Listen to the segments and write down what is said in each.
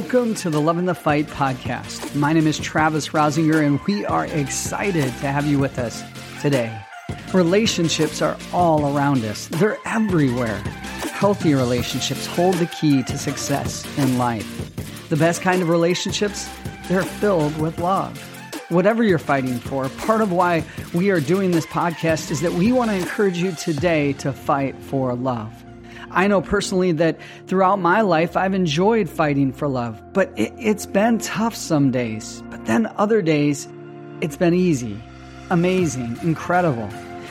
Welcome to the Loving the Fight podcast. My name is Travis Rosinger, and we are excited to have you with us today. Relationships are all around us, they're everywhere. Healthy relationships hold the key to success in life. The best kind of relationships, they're filled with love. Whatever you're fighting for, part of why we are doing this podcast is that we want to encourage you today to fight for love. I know personally that throughout my life, I've enjoyed fighting for love, but it, has been tough some days. But then other days, it's been easy, amazing, incredible.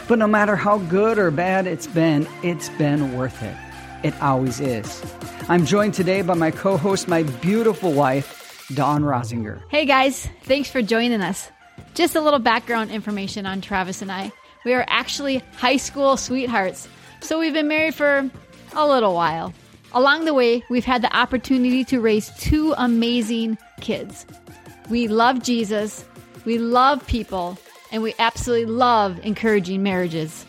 But no matter how good or bad it's been, it's been worth it. It always is. I'm joined today by my co host, my beautiful wife, Dawn Rosinger. Hey guys, thanks for joining us. Just a little background information on Travis and I. We are actually high school sweethearts. So we've been married for a little while. Along the way, we've had the opportunity to raise two amazing kids. We love Jesus, we love people, and we absolutely love encouraging marriages.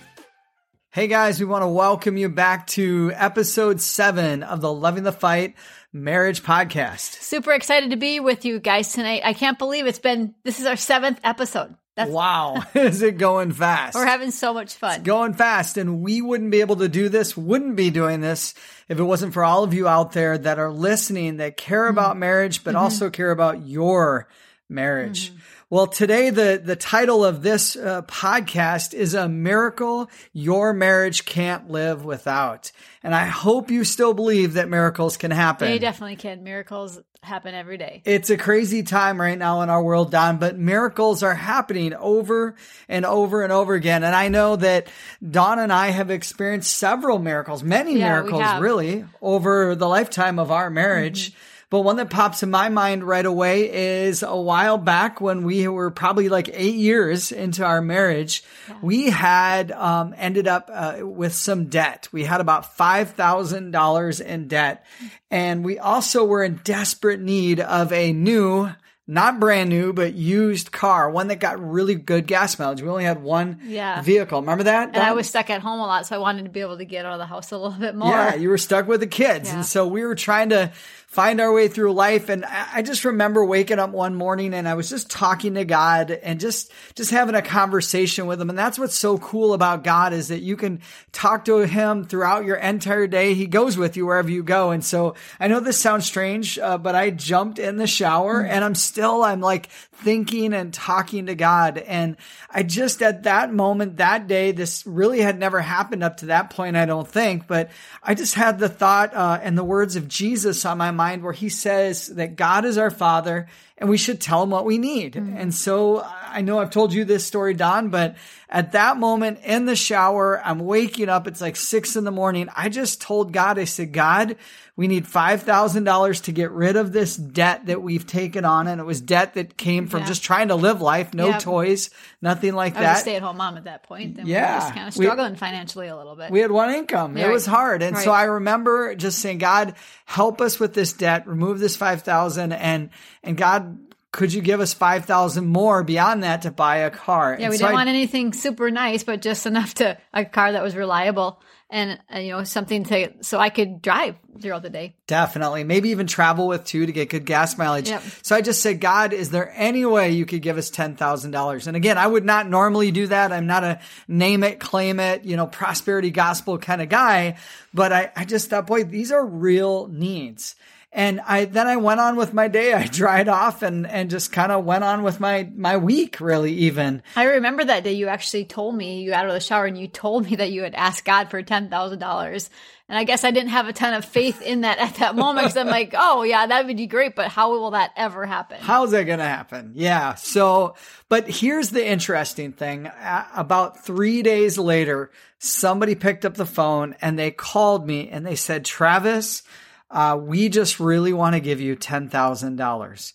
Hey guys, we want to welcome you back to episode seven of the Loving the Fight Marriage Podcast. Super excited to be with you guys tonight. I can't believe it's been, this is our seventh episode. That's, wow, is it going fast? We're having so much fun. It's going fast, and we wouldn't be able to do this, wouldn't be doing this if it wasn't for all of you out there that are listening that care mm-hmm. about marriage, but mm-hmm. also care about your marriage. Mm-hmm. Well, today the the title of this uh, podcast is a miracle your marriage can't live without. And I hope you still believe that miracles can happen. They definitely can. Miracles happen every day. It's a crazy time right now in our world, Dawn, but miracles are happening over and over and over again. And I know that Dawn and I have experienced several miracles, many yeah, miracles really, over the lifetime of our marriage. Mm-hmm. But one that pops in my mind right away is a while back when we were probably like eight years into our marriage, yeah. we had um, ended up uh, with some debt. We had about $5,000 in debt. And we also were in desperate need of a new not brand new, but used car, one that got really good gas mileage. We only had one yeah. vehicle. Remember that? And I was stuck at home a lot, so I wanted to be able to get out of the house a little bit more. Yeah, you were stuck with the kids. Yeah. And so we were trying to find our way through life. And I just remember waking up one morning and I was just talking to God and just, just having a conversation with him. And that's what's so cool about God is that you can talk to him throughout your entire day. He goes with you wherever you go. And so I know this sounds strange, uh, but I jumped in the shower mm-hmm. and I'm still, I'm like thinking and talking to God. And I just at that moment, that day, this really had never happened up to that point, I don't think, but I just had the thought uh, and the words of Jesus on my mind where he says that God is our Father and we should tell him what we need. Mm-hmm. And so I know I've told you this story, Dawn, but at that moment in the shower, I'm waking up. It's like six in the morning. I just told God, I said, God, we need $5,000 to get rid of this debt that we've taken on. And it was debt that came from yeah. just trying to live life, no yep. toys, nothing like I that. stay at home mom at that point. And yeah. We were just kind of struggling we, financially a little bit. We had one income. Yeah, it was hard. And right. so I remember just saying, God, help us with this debt, remove this 5,000 and, and God, could you give us 5000 more beyond that to buy a car yeah and we so didn't I, want anything super nice but just enough to a car that was reliable and uh, you know something to so I could drive throughout the day. Definitely, maybe even travel with too to get good gas mileage. Yep. So I just said, God, is there any way you could give us ten thousand dollars? And again, I would not normally do that. I'm not a name it, claim it, you know, prosperity gospel kind of guy. But I, I just thought, boy, these are real needs. And I then I went on with my day. I dried off and and just kind of went on with my my week really even. I remember that day you actually told me you got out of the shower and you told me that you had asked God for ten thousand dollars. And I guess I didn't have a ton of faith in that at that moment because I'm like, oh yeah, that would be great, but how will that ever happen? How's that going to happen? Yeah. So, but here's the interesting thing. About three days later, somebody picked up the phone and they called me and they said, Travis, uh, we just really want to give you $10,000.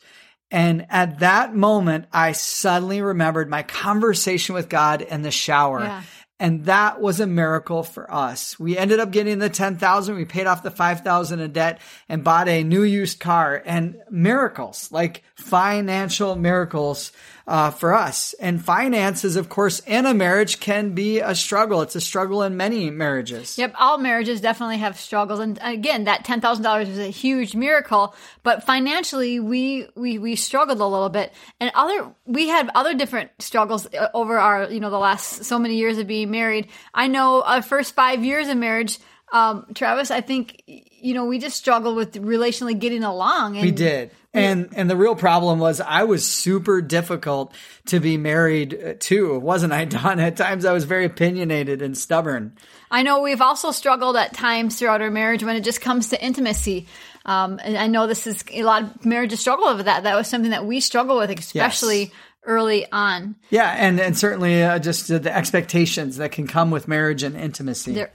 And at that moment, I suddenly remembered my conversation with God in the shower. Yeah. And that was a miracle for us. We ended up getting the 10,000. We paid off the 5,000 in debt and bought a new used car and miracles, like financial miracles uh, for us. And finances, of course, in a marriage can be a struggle. It's a struggle in many marriages. Yep, all marriages definitely have struggles, and again, that ten thousand dollars was a huge miracle. But financially, we we we struggled a little bit, and other we had other different struggles uh, over our you know the last so many years of being married. I know our first five years of marriage. Um, Travis, I think you know we just struggled with relationally getting along. And we did. And and the real problem was I was super difficult to be married uh, to, wasn't I, Dawn? At times I was very opinionated and stubborn. I know we've also struggled at times throughout our marriage when it just comes to intimacy. Um, and I know this is a lot of marriages struggle with that. That was something that we struggle with, especially. Yes early on. Yeah, and and certainly uh, just uh, the expectations that can come with marriage and intimacy. There,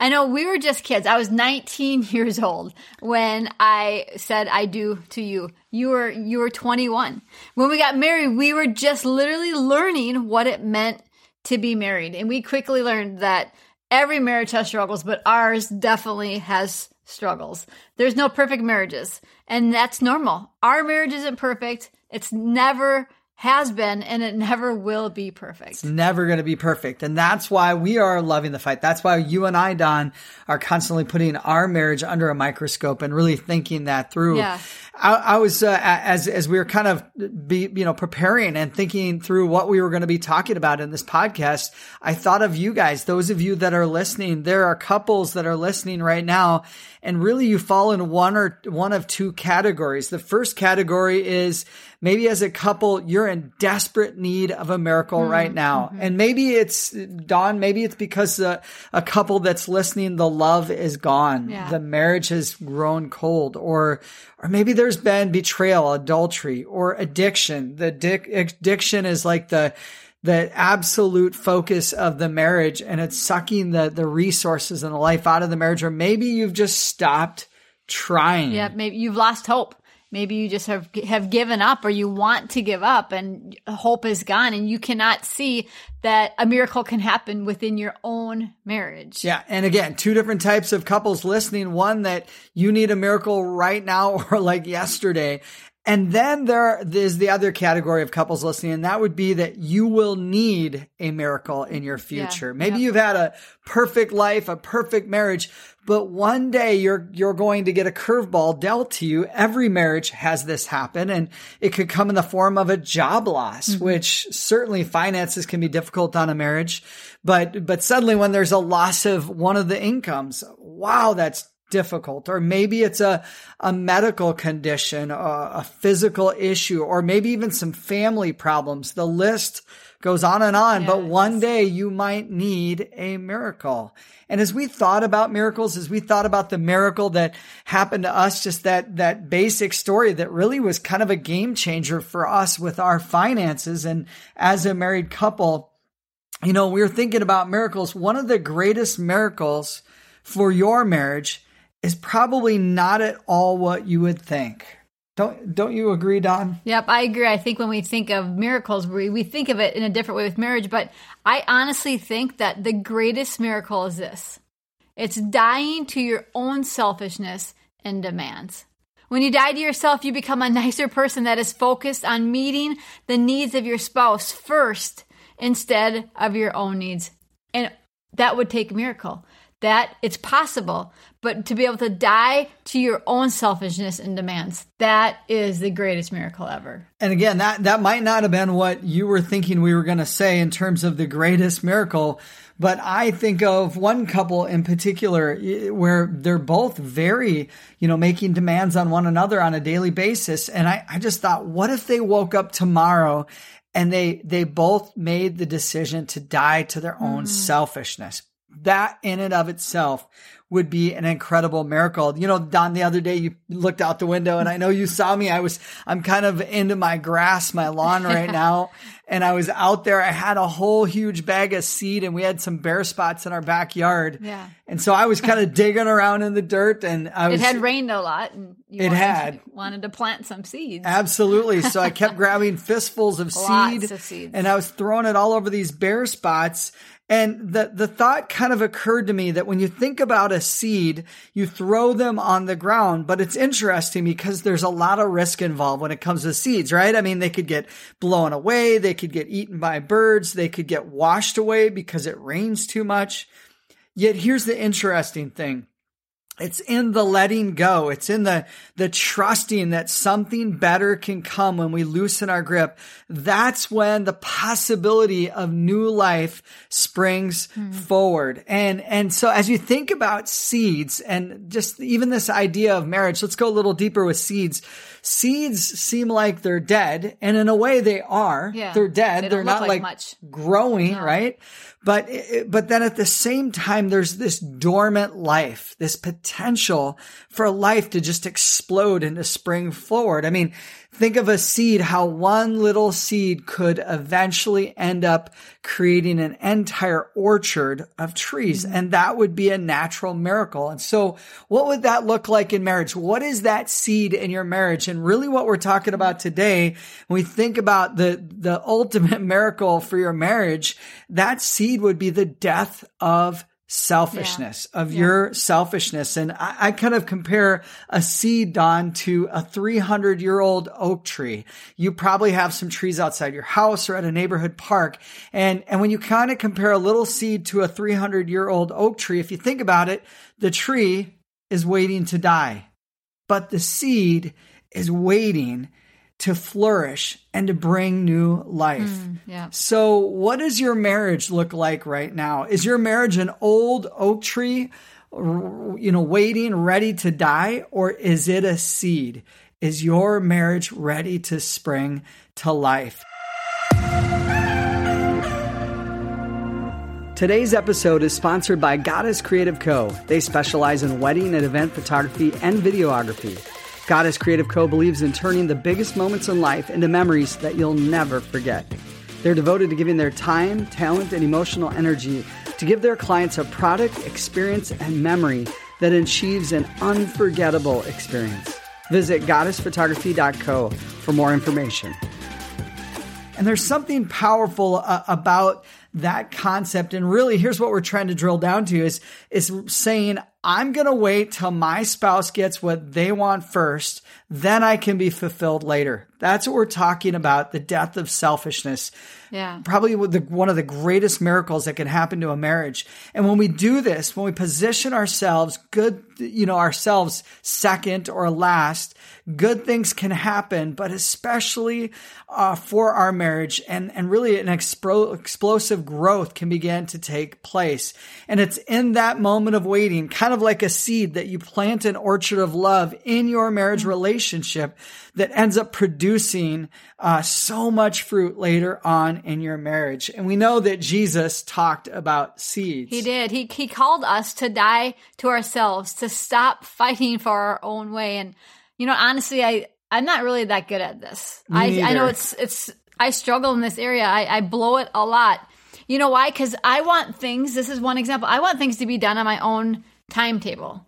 I know we were just kids. I was 19 years old when I said I do to you. You were you were 21. When we got married, we were just literally learning what it meant to be married. And we quickly learned that every marriage has struggles, but ours definitely has struggles. There's no perfect marriages, and that's normal. Our marriage isn't perfect. It's never has been and it never will be perfect. It's never going to be perfect. And that's why we are loving the fight. That's why you and I, Dawn, are constantly putting our marriage under a microscope and really thinking that through. Yeah. I, I was, uh, as, as we were kind of be, you know, preparing and thinking through what we were going to be talking about in this podcast, I thought of you guys, those of you that are listening. There are couples that are listening right now and really you fall in one or one of two categories. The first category is maybe as a couple, you're in desperate need of a miracle mm-hmm. right now. Mm-hmm. And maybe it's Dawn, maybe it's because a couple that's listening, the love is gone. Yeah. The marriage has grown cold or, or maybe there's been betrayal, adultery or addiction. The addiction is like the, the absolute focus of the marriage and it's sucking the, the resources and the life out of the marriage, or maybe you've just stopped trying. Yeah, maybe you've lost hope. Maybe you just have have given up or you want to give up and hope is gone and you cannot see that a miracle can happen within your own marriage. Yeah, and again, two different types of couples listening, one that you need a miracle right now or like yesterday and then there is the other category of couples listening, and that would be that you will need a miracle in your future. Yeah, Maybe yep. you've had a perfect life, a perfect marriage, but one day you're, you're going to get a curveball dealt to you. Every marriage has this happen and it could come in the form of a job loss, mm-hmm. which certainly finances can be difficult on a marriage. But, but suddenly when there's a loss of one of the incomes, wow, that's difficult, or maybe it's a, a medical condition, a, a physical issue, or maybe even some family problems. The list goes on and on, yes. but one day you might need a miracle. And as we thought about miracles, as we thought about the miracle that happened to us, just that, that basic story that really was kind of a game changer for us with our finances and as a married couple, you know, we were thinking about miracles. One of the greatest miracles for your marriage is probably not at all what you would think. Don't don't you agree, Dawn? Yep, I agree. I think when we think of miracles, we, we think of it in a different way with marriage, but I honestly think that the greatest miracle is this. It's dying to your own selfishness and demands. When you die to yourself, you become a nicer person that is focused on meeting the needs of your spouse first instead of your own needs. And that would take a miracle that it's possible, but to be able to die to your own selfishness and demands, that is the greatest miracle ever. And again, that, that might not have been what you were thinking we were going to say in terms of the greatest miracle, but I think of one couple in particular where they're both very, you know, making demands on one another on a daily basis. And I, I just thought, what if they woke up tomorrow and they, they both made the decision to die to their own mm. selfishness? That in and of itself would be an incredible miracle. You know, Don, the other day you looked out the window and I know you saw me. I was, I'm kind of into my grass, my lawn right now. and I was out there. I had a whole huge bag of seed and we had some bare spots in our backyard. Yeah. And so I was kind of digging around in the dirt and I was. It had rained a lot and it wanted, had wanted to plant some seeds. Absolutely. So I kept grabbing fistfuls of seed, of seeds and I was throwing it all over these bare spots And the, the thought kind of occurred to me that when you think about a seed, you throw them on the ground, but it's interesting because there's a lot of risk involved when it comes to seeds, right? I mean, they could get blown away. They could get eaten by birds. They could get washed away because it rains too much. Yet here's the interesting thing. It's in the letting go. It's in the, the trusting that something better can come when we loosen our grip. That's when the possibility of new life springs mm. forward. And, and so as you think about seeds and just even this idea of marriage, let's go a little deeper with seeds. Seeds seem like they're dead. And in a way they are. Yeah. They're dead. They are not like, like growing, no. right? But, but then at the same time, there's this dormant life, this potential for life to just explode and to spring forward. I mean, Think of a seed, how one little seed could eventually end up creating an entire orchard of trees. Mm-hmm. And that would be a natural miracle. And so what would that look like in marriage? What is that seed in your marriage? And really what we're talking about today, when we think about the, the ultimate miracle for your marriage, that seed would be the death of selfishness yeah. of yeah. your selfishness. And I, I, kind of compare a seed, Dawn, to a 300 year old oak tree. You probably have some trees outside your house or at a neighborhood park. And, and when you kind of compare a little seed to a 300 year old oak tree, if you think about it, the tree is waiting to die, but the seed is waiting to flourish and to bring new life. Mm, yeah. So, what does your marriage look like right now? Is your marriage an old oak tree, you know, waiting, ready to die, or is it a seed? Is your marriage ready to spring to life? Today's episode is sponsored by Goddess Creative Co. They specialize in wedding and event photography and videography. Goddess Creative Co. believes in turning the biggest moments in life into memories that you'll never forget. They're devoted to giving their time, talent, and emotional energy to give their clients a product, experience, and memory that achieves an unforgettable experience. Visit goddessphotography.co for more information. And there's something powerful uh, about that concept. And really, here's what we're trying to drill down to is, is saying, I'm going to wait till my spouse gets what they want first. Then I can be fulfilled later. That's what we're talking about. The death of selfishness. Yeah. Probably one of the greatest miracles that can happen to a marriage. And when we do this, when we position ourselves good, you know, ourselves second or last, good things can happen, but especially uh, for our marriage and, and really an expro- explosive growth can begin to take place. And it's in that moment of waiting, kind of like a seed that you plant an orchard of love in your marriage mm-hmm. relationship that ends up producing uh, so much fruit later on in your marriage. And we know that Jesus talked about seeds. He did. He, he called us to die to ourselves, to stop fighting for our own way. And, you know, honestly, I, I'm not really that good at this. I, I know it's, it's, I struggle in this area. I, I blow it a lot. You know why? Because I want things, this is one example, I want things to be done on my own timetable.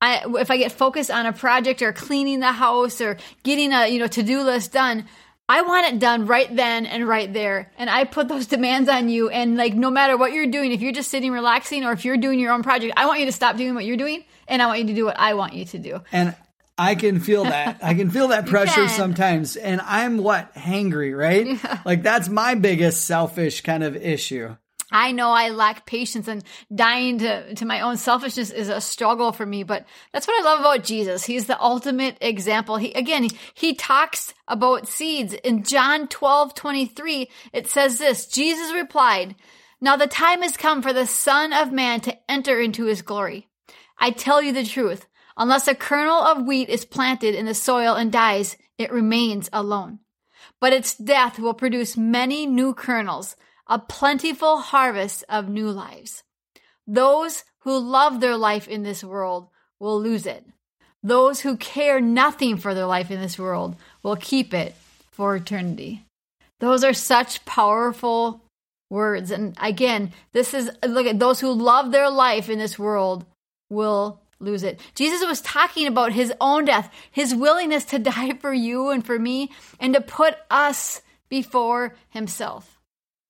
I, if I get focused on a project or cleaning the house or getting a you know to do list done, I want it done right then and right there. And I put those demands on you. And like, no matter what you're doing, if you're just sitting relaxing or if you're doing your own project, I want you to stop doing what you're doing and I want you to do what I want you to do. And I can feel that. I can feel that pressure sometimes. And I'm what? Hangry, right? Yeah. Like that's my biggest selfish kind of issue. I know I lack patience and dying to, to my own selfishness is a struggle for me, but that's what I love about Jesus. He's the ultimate example. He, again, he, he talks about seeds. In John 12, 23, it says this, Jesus replied, Now the time has come for the Son of Man to enter into his glory. I tell you the truth. Unless a kernel of wheat is planted in the soil and dies, it remains alone. But its death will produce many new kernels a plentiful harvest of new lives. Those who love their life in this world will lose it. Those who care nothing for their life in this world will keep it for eternity. Those are such powerful words. And again, this is look at those who love their life in this world will lose it. Jesus was talking about his own death, his willingness to die for you and for me, and to put us before himself.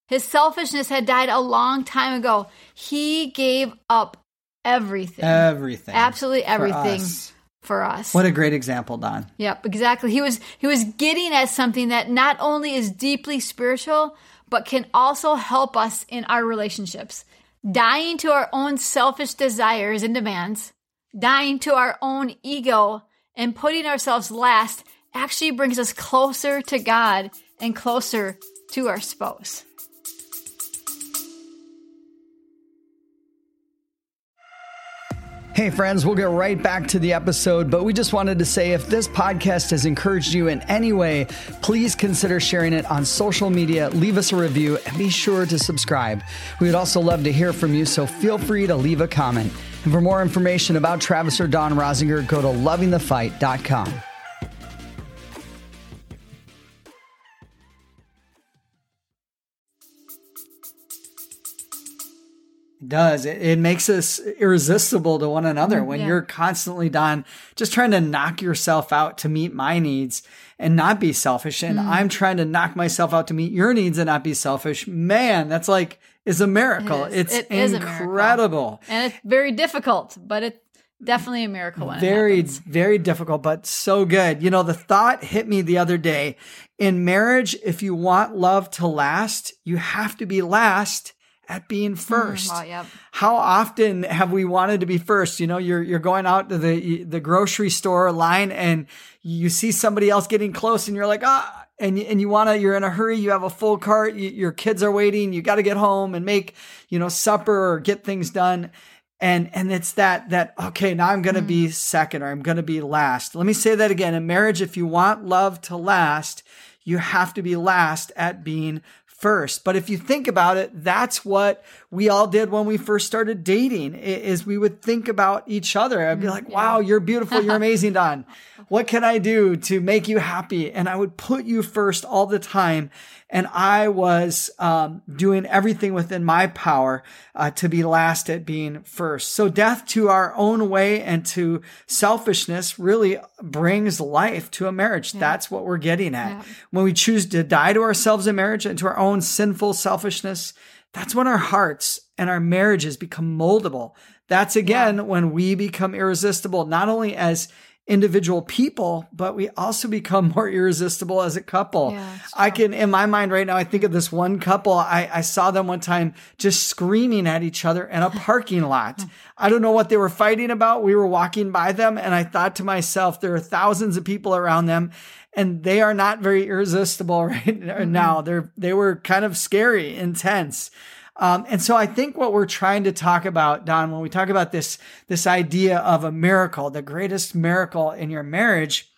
His selfishness had died a long time ago. He gave up everything. Everything. Absolutely for everything us. for us. What a great example, Dawn. Yep, exactly. He was he was getting at something that not only is deeply spiritual, but can also help us in our relationships. Dying to our own selfish desires and demands, dying to our own ego, and putting ourselves last actually brings us closer to God and closer to our spouse. Hey, friends, we'll get right back to the episode, but we just wanted to say if this podcast has encouraged you in any way, please consider sharing it on social media, leave us a review, and be sure to subscribe. We would also love to hear from you, so feel free to leave a comment. And for more information about Travis or Dawn Rosinger, go to lovingthefight.com. does. It, it makes us irresistible to one another mm, when yeah. you're constantly, done just trying to knock yourself out to meet my needs and not be selfish. And mm. I'm trying to knock myself out to meet your needs and not be selfish. Man, that's like, is a miracle. It is. It's It is a miracle. incredible. And it's very difficult, but it's definitely a miracle very, it very difficult, but so good. You know, the thought hit me the other day. In marriage, if you want love to last, you have to be last at being first. Wow, yep. How often have we wanted to be first? You know, you're you're going out to the the grocery store line and you see somebody else getting close and you're like, ah, and you, and you want to you're in a hurry, you have a full cart, you, your kids are waiting, you got to get home and make, you know, supper or get things done. And and it's that that okay, now I'm going to be second or I'm going to be last. Let me say that again. In marriage, if you want love to last, you have to be last at being first. But if you think about it, that's what we all did when we first started dating is we would think about each other. I'd be like, wow, you're beautiful. You're amazing, Dawn. What can I do to make you happy? And I would put you first all the time. And I was um, doing everything within my power uh, to be last at being first. So death to our own way and to selfishness really brings life to a marriage. That's what we're getting at. Yeah. When we choose to die to ourselves in marriage and to our own sinful selfishness, that's when our hearts and our marriages become moldable. That's again when we become irresistible, not only as individual people, but we also become more irresistible as a couple. Yeah, I can, in my mind right now, I think of this one couple. I, I saw them one time just screaming at each other in a parking lot. I don't know what they were fighting about. We were walking by them and I thought to myself, there are thousands of people around them and they are not very irresistible right mm-hmm. now. They're, they were kind of scary, intense. Um, and so I think what we're trying to talk about, Dawn, when we talk about this, this idea of a miracle, the greatest miracle in your marriage,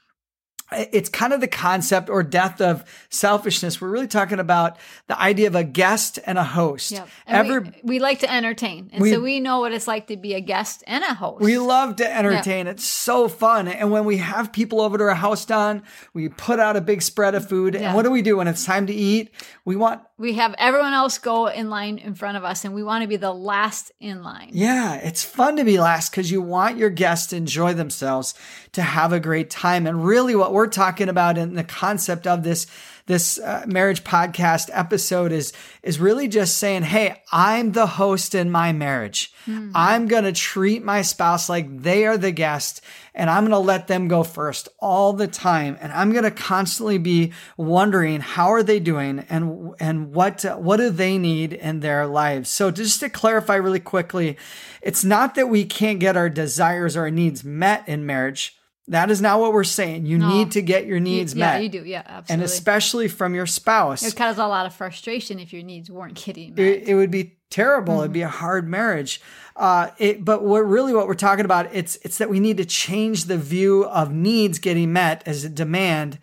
it's kind of the concept or death of selfishness. We're really talking about the idea of a guest and a host. Yep. And Ever, we, we like to entertain. And We- so we know what it's like to be a guest and a host. We love to entertain. It's so fun. And when we have people over to our house, Dawn, we put out a big spread of food. Yeah. And what do we do when it's time to eat? We want, we have everyone else go in line in front of us and we want to be the last in line. yeah, it's fun to be last because you want your guests to enjoy themselves, to have a great time. And really what we're talking about in the concept of this this uh, marriage podcast episode is is really just saying, "Hey, I'm the host in my marriage. I'm going to treat my spouse like they are the guest and I'm going to let them go first all the time and I'm going to constantly be wondering how are they doing and and what what do they need in their lives." So just to clarify really quickly, it's not that we can't get our desires or our needs met in marriage. That is not what we're saying. You No. need to get your needs yeah, met. Yeah, you do. Yeah, absolutely. And especially from your spouse. it causes a lot of frustration if your needs weren't getting met. it, it would be terrible. It'd be Mm-hmm. a hard marriage. Uh, it, but what really what we're talking about, it's it's that we need to change the view of needs getting met as a demand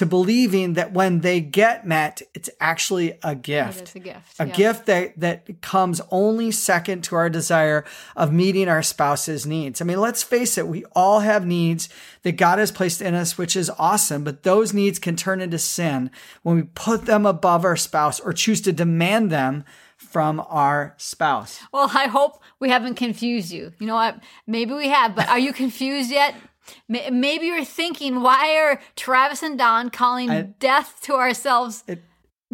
to believing that when they get met, it's actually a gift. It is a gift. A yeah. gift that, that comes only second to our desire of meeting our spouse's needs. I mean, let's face it, we all have needs that God has placed in us, which is awesome, but those needs can turn into sin when we put them above our spouse or choose to demand them from our spouse. Well, I hope we haven't confused you. You know what? Maybe we have, but are you confused yet? May- Maybe you're thinking, why are Travis and Dawn calling I- death to ourselves It-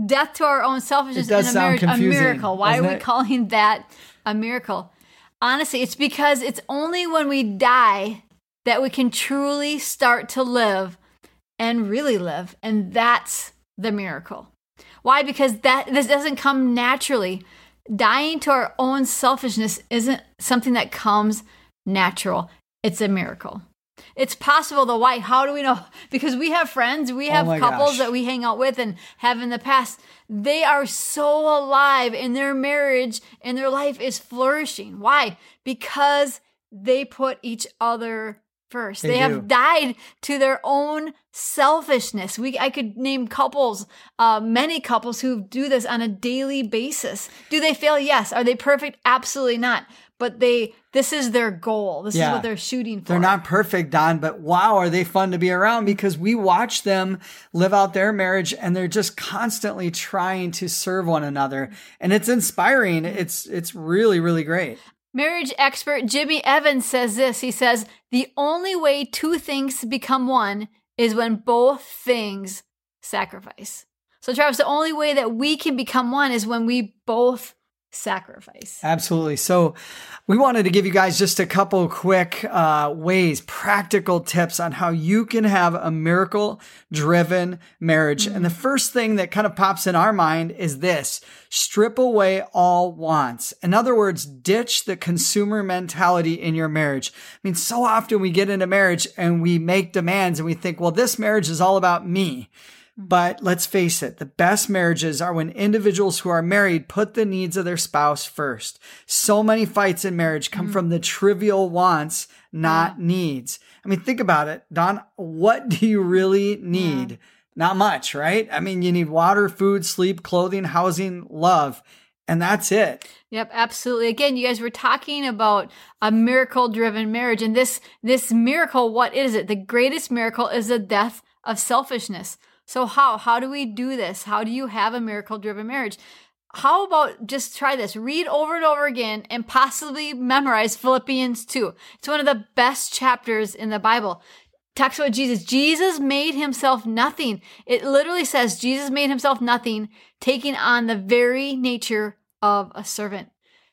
death to our own selfishness in a marriage a miracle. Why are we it? calling that a miracle? Honestly, it's because it's only when we die that we can truly start to live and really live. And that's the miracle. Why? Because that this doesn't come naturally. Dying to our own selfishness isn't something that comes natural. It's a miracle. It's possible though. Why? How do we know? Because we have friends, we oh have oh couples gosh. that we hang out with and have in the past. They are so alive in their marriage and their life is flourishing. Why? Because they put each other first. They, they have died to their own selfishness. We I could name couples, uh, many couples who do this on a daily basis. Do they fail? Yes. Are they perfect? Absolutely not but they this is their goal. This yeah. is what they're shooting for. They're not perfect, Dawn, but wow, are they fun to be around because we watch them live out their marriage and they're just constantly trying to serve one another. And it's inspiring. It's it's really, really great. Marriage expert Jimmy Evans says this. He says, the only way two things become one is when both things sacrifice. So, Travis, the only way that we can become one is when we both sacrifice. Absolutely. So, we wanted to give you guys just a couple quick uh, ways, practical tips on how you can have a miracle driven marriage. Mm-hmm. And the mm. first thing that kind of pops in our mind is this strip away all wants. In other words, ditch the consumer mentality in your marriage. I mean, so often we get into marriage and we make demands and we think, well, this marriage is all about me. But let's face it, the best marriages are when individuals who are married put the needs of their spouse first. So many fights in marriage come mm-hmm. from the trivial wants, not yeah. needs. I mean, think about it, Dawn. What do you really need? Yeah. Not much, right? I mean, you need water, food, sleep, clothing, housing, love. And that's it. Yep, absolutely. Again, you guys were talking about a miracle driven marriage and this this miracle, what is it? The greatest miracle is the death of selfishness. So how how do we do this? How do you have a miracle driven marriage? How about just try this? Read over and over again and possibly memorize Philippians 2. It's one of the best chapters in the Bible. Talks about Jesus. Jesus made himself nothing. It literally says Jesus made himself nothing, taking on the very nature of a servant.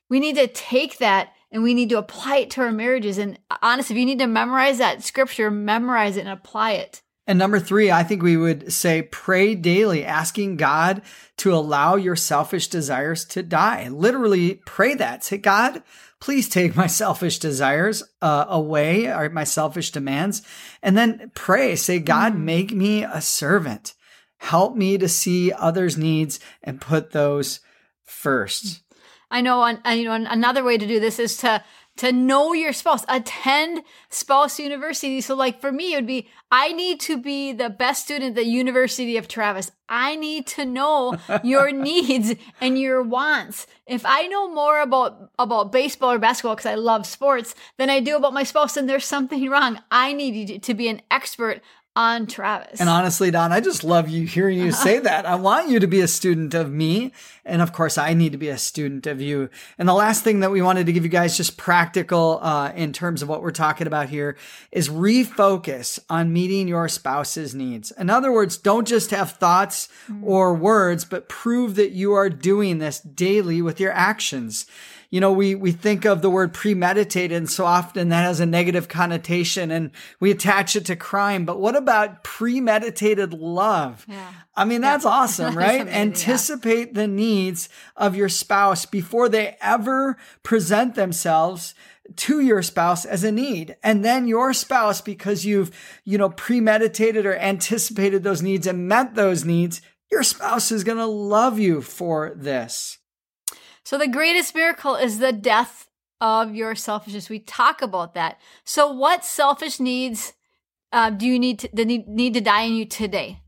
We need to take that and we need to apply it to our marriages. And honestly, if you need to memorize that scripture, memorize it and apply it. And number three, I think we would say pray daily, asking God to allow your selfish desires to die. Literally pray that. Say, God, please take my selfish desires uh, away or my selfish demands. And then pray, say, God, mm. make me a servant. Help me to see others' needs and put those first. I know, you know, another way to do this is to to know your spouse, attend spouse university. So, like for me, it would be I need to be the best student at the University of Travis. I need to know your needs and your wants. If I know more about about baseball or basketball because I love sports than I do about my spouse, then there's something wrong. I need to be an expert on Travis. And honestly, Dawn, I just love you hearing you say that. I want you to be a student of me. And of course, I need to be a student of you. And the last thing that we wanted to give you guys just practical, uh, in terms of what we're talking about here is refocus on meeting your spouse's needs. In other words, don't just have thoughts mm-hmm. or words, but prove that you are doing this daily with your actions you know, we, we think of the word premeditated and so often that has a negative connotation and we attach it to crime. But what about premeditated love? Yeah. I mean, that's yeah. awesome, right? Amazing, Anticipate yeah. the needs of your spouse before they ever present themselves to your spouse as a need. And then your spouse, because you've, you know, premeditated or anticipated those needs and met those needs, your spouse is going to love you for this. So the greatest miracle is the death of your selfishness. We talk about that. So what selfish needs uh, do you need to, the need, need to die in you today?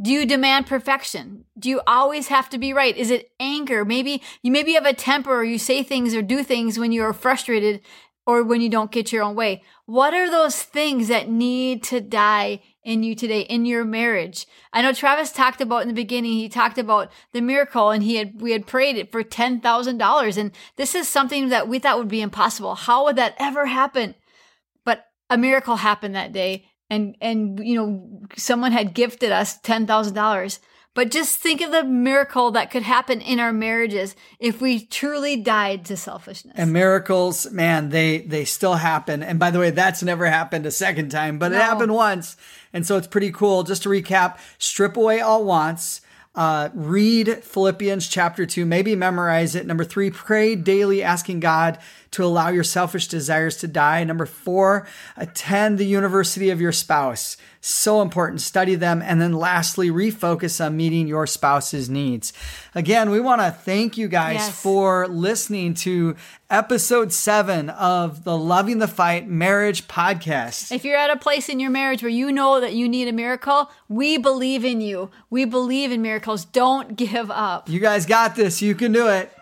Do you demand perfection? Do you always have to be right? Is it anger? Maybe you maybe have a temper or you say things or do things when you are frustrated or when you don't get your own way. What are those things that need to die in you today, in your marriage? I know Travis talked about in the beginning, he talked about the miracle and he had, we had prayed it for $10,000. And this is something that we thought would be impossible. How would that ever happen? But a miracle happened that day. And, and, you know, someone had gifted us $10,000 But just think of the miracle that could happen in our marriages if we truly died to selfishness. And miracles, man, they they still happen. And by the way, that's never happened a second time, but no. it happened once. And so it's pretty cool. Just to recap, strip away all wants. Uh, read Philippians chapter 2, maybe memorize it. Number three, pray daily, asking God to allow your selfish desires to die. Number four, attend the university of your spouse. So important. Study them. And then lastly, refocus on meeting your spouse's needs. Again, we want to thank you guys yes. for listening to episode seven of the Loving the Fight Marriage Podcast. If you're at a place in your marriage where you know that you need a miracle, we believe in you. We believe in miracles. Don't give up. You guys got this. You can do it.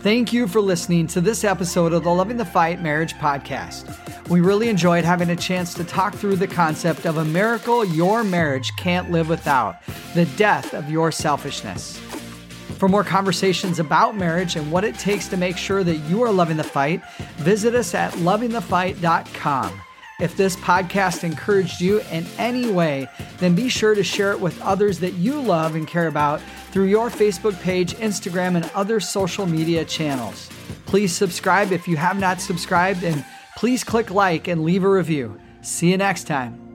Thank you for listening to this episode of the Loving the Fight Marriage Podcast. We really enjoyed having a chance to talk through the concept of a miracle your marriage can't live without the death of your selfishness. For more conversations about marriage and what it takes to make sure that you are loving the fight, visit us at lovingthefight.com. If this podcast encouraged you in any way, then be sure to share it with others that you love and care about through your Facebook page, Instagram, and other social media channels. Please subscribe if you have not subscribed, and please click like and leave a review. See you next time.